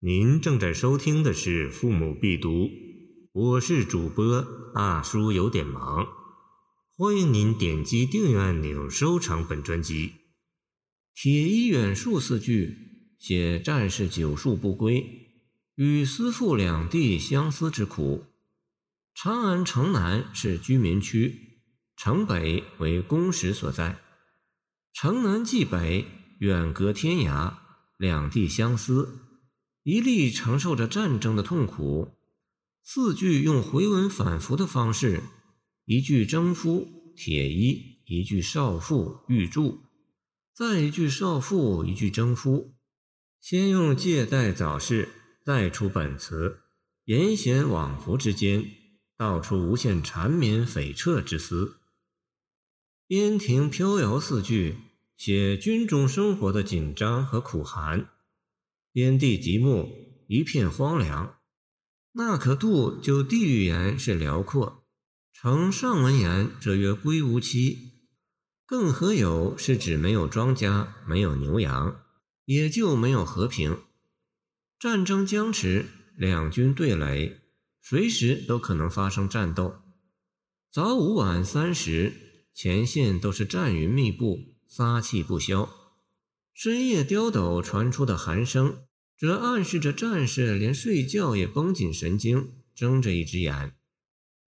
您正在收听的是《父母必读》，我是主播大叔，有点忙。欢迎您点击订阅按钮，收藏本专辑。铁衣远戍四句，写战士久戍不归，与思父两地相思之苦。长安城南是居民区，城北为宫室所在。城南冀北，远隔天涯，两地相思。一力承受着战争的痛苦，四句用回文反复的方式，一句征夫铁衣，一句少妇玉柱，再一句少妇，一句征夫。先用借代早逝，再出本词，言弦往复之间，道出无限缠绵悱恻之思。边庭飘摇四句，写军中生活的紧张和苦寒。边地极目，一片荒凉。那可度就地域言是辽阔，承上文言则曰归无期。更何有是指没有庄稼，没有牛羊，也就没有和平。战争僵持，两军对垒，随时都可能发生战斗。早午晚三时，前线都是战云密布，杀气不消。深夜刁斗传出的寒声。则暗示着战士连睡觉也绷紧神经，睁着一只眼。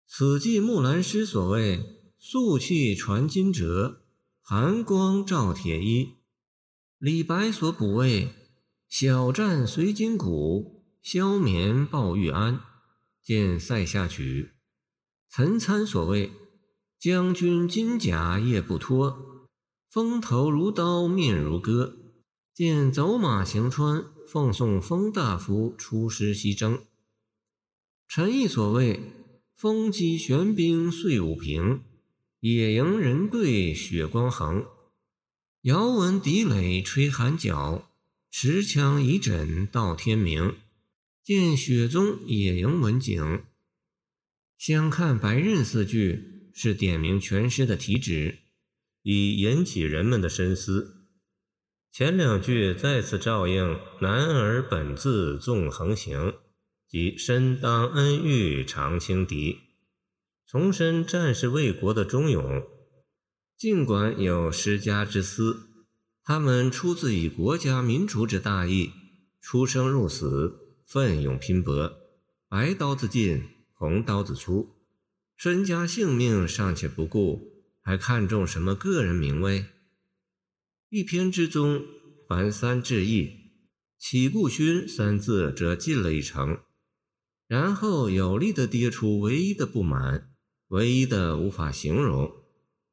此即木兰诗所谓“素气传金蛰，寒光照铁衣”。李白所补谓“小战随金鼓，消眠抱玉鞍”。见《塞下曲》。岑参所谓“将军金甲夜不脱，风头如刀面如割”。见《走马行川》。奉送封大夫出师西征，陈毅所谓“风击玄冰碎五平，野营人队雪光横”。遥闻敌垒吹寒角，持枪以枕到天明。见雪宗野营文景。相看白刃四句是点明全诗的题旨，以引起人们的深思。前两句再次照应“男儿本自纵横行”，即身当恩遇常轻敌，重申战士为国的忠勇。尽管有失家之思，他们出自以国家民族之大义，出生入死，奋勇拼搏，白刀子进，红刀子出，身家性命尚且不顾，还看重什么个人名位？一篇之中，凡三至义，起故勋三字则进了一层。然后有力地跌出唯一的不满，唯一的无法形容，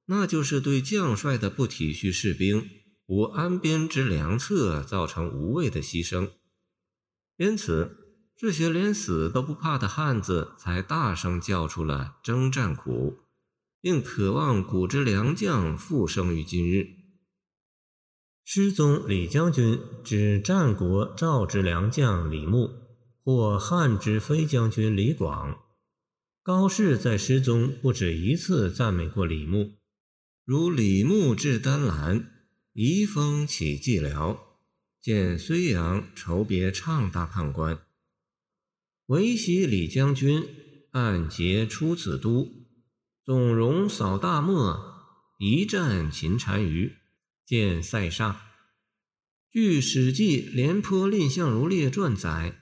那就是对将帅的不体恤士兵、无安边之良策，造成无谓的牺牲。因此，这些连死都不怕的汉子，才大声叫出了征战苦，并渴望古之良将复生于今日。诗宗李将军指战国赵之良将李牧，或汉之飞将军李广。高适在诗中不止一次赞美过李牧，如“李牧至丹兰，移风起寂寥”，见睢阳愁别畅大判官。唯喜李将军，暗节出此都，总容扫大漠，一战擒单于。见塞上。据《史记·廉颇蔺相如列传》载，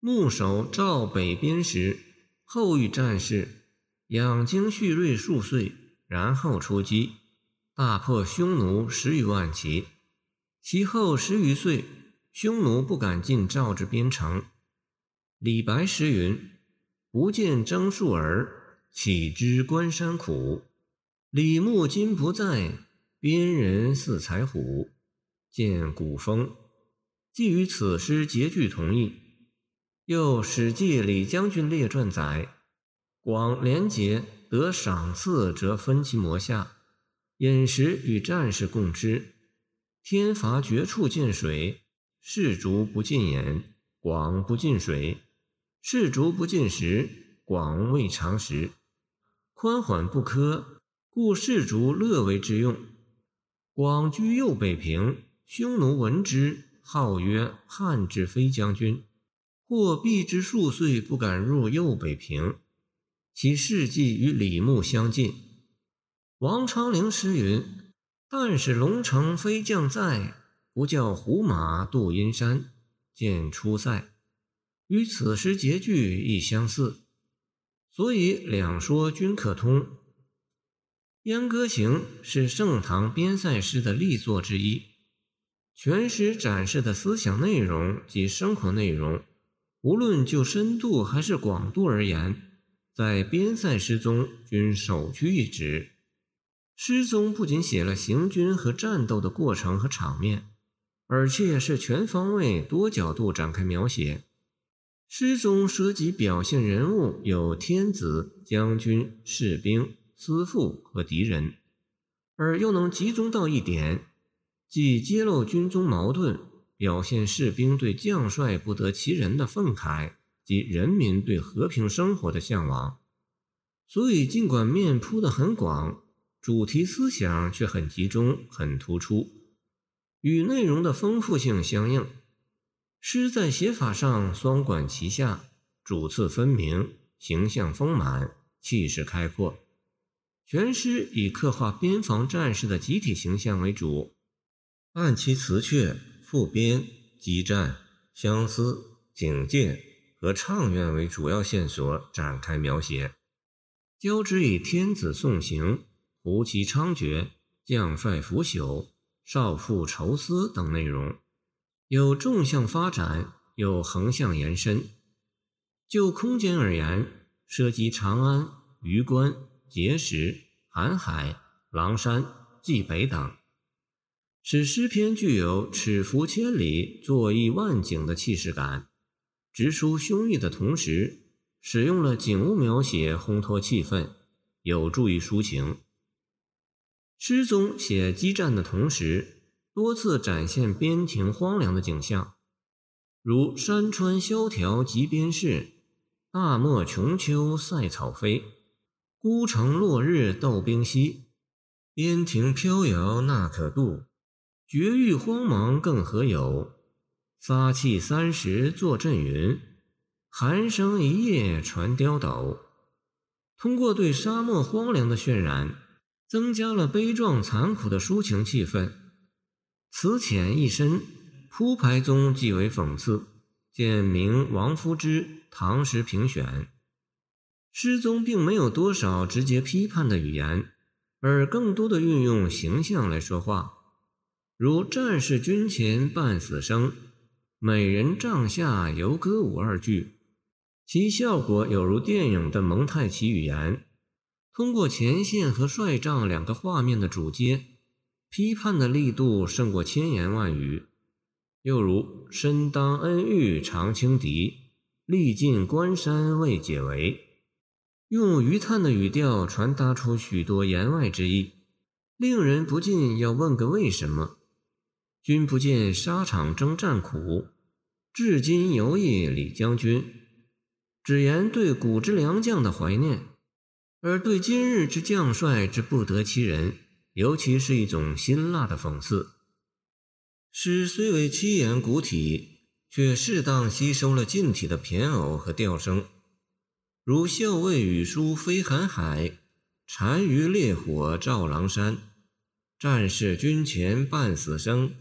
牧守赵北边时，后遇战事，养精蓄锐数岁，然后出击，大破匈奴十余万骑。其后十余岁，匈奴不敢进赵之边城。李白诗云：“不见征戍儿，岂知关山苦。李牧今不在。”边人似豺虎，见古风，既与此诗结句同义。又《史记·李将军列传》载：广廉洁，得赏赐则分其模下，饮食与战士共之。天罚绝处见水，士卒不进饮，广不进水；士卒不进食，广未尝食。宽缓不苛，故士卒乐为之用。广居右北平，匈奴闻之，号曰汉之飞将军，或避之数岁不敢入右北平。其事迹与李牧相近。王昌龄诗云：“但使龙城飞将在，不教胡马度阴山。”见出塞，与此诗结句亦相似，所以两说均可通。《燕歌行》是盛唐边塞诗的力作之一，全诗展示的思想内容及生活内容，无论就深度还是广度而言，在边塞诗中均首屈一指。诗中不仅写了行军和战斗的过程和场面，而且是全方位、多角度展开描写。诗中涉及表现人物有天子、将军、士兵。私父和敌人，而又能集中到一点，即揭露军中矛盾，表现士兵对将帅不得其人的愤慨及人民对和平生活的向往。所以，尽管面铺的很广，主题思想却很集中、很突出，与内容的丰富性相应。诗在写法上双管齐下，主次分明，形象丰满，气势开阔。全诗以刻画边防战士的集体形象为主，按其词阙、赋边、激战、相思、警戒和怅怨为主要线索展开描写，交织以天子送行、胡骑猖獗、将帅腐朽、少妇愁思等内容，有纵向发展，有横向延伸。就空间而言，涉及长安、榆关。碣石、瀚海、狼山、蓟北等，使诗篇具有尺幅千里、坐意万景的气势感。直抒胸臆的同时，使用了景物描写烘托气氛，有助于抒情。诗中写激战的同时，多次展现边庭荒凉的景象，如“山川萧条极边市，大漠穷秋塞草飞”。孤城落日斗兵稀，边庭飘摇那可度？绝域荒茫更何有？杀气三十作阵云，寒声一夜传刁斗。通过对沙漠荒凉的渲染，增加了悲壮残酷的抒情气氛。词浅意深，铺排中极为讽刺。见明王夫之《唐诗评选》。诗中并没有多少直接批判的语言，而更多的运用形象来说话，如“战士军前半死生”“美人帐下犹歌舞”二句，其效果有如电影的蒙太奇语言。通过前线和帅帐两个画面的主接，批判的力度胜过千言万语。又如“身当恩遇常轻敌，历尽关山未解围”。用余叹的语调传达出许多言外之意，令人不禁要问个为什么。君不见沙场征战苦，至今犹忆李将军，只言对古之良将的怀念，而对今日之将帅之不得其人，尤其是一种辛辣的讽刺。诗虽为七言古体，却适当吸收了近体的骈偶和调声。如校尉羽书飞瀚海，单于烈火照狼山。战士军前半死生，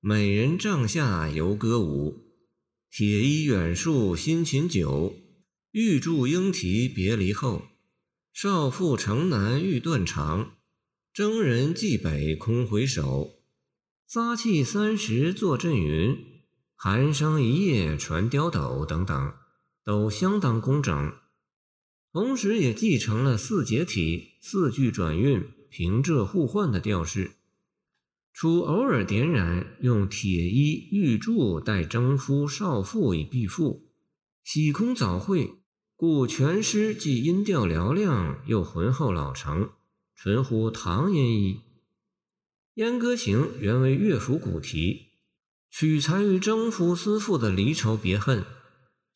美人帐下犹歌舞。铁衣远戍辛勤久，玉柱应啼别离后。少妇城南欲断肠，征人蓟北空回首。撒气三十作阵云，寒声一夜传刁斗等等，都相当工整。同时，也继承了四节体、四句转韵、平仄互换的调式，除偶尔点染用铁衣玉柱代征夫少妇以避妇，喜空早会，故全诗既音调嘹亮，又浑厚老成，纯乎唐音意。《燕歌行》原为乐府古题，取材于征夫思妇的离愁别恨，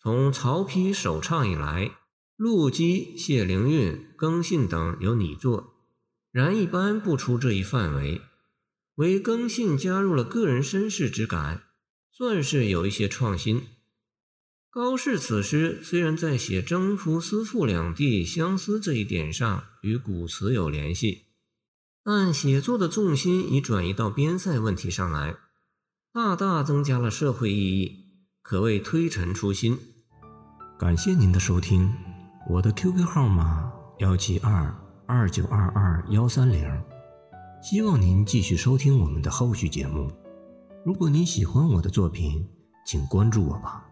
从曹丕首唱以来。陆机、谢灵运、庚信等由你作，然一般不出这一范围。唯庚信加入了个人身世之感，算是有一些创新。高适此诗虽然在写征服思妇两地相思这一点上与古词有联系，但写作的重心已转移到边塞问题上来，大大增加了社会意义，可谓推陈出新。感谢您的收听，我的 QQ 号码幺七二二九二二幺三零，希望您继续收听我们的后续节目。如果您喜欢我的作品，请关注我吧。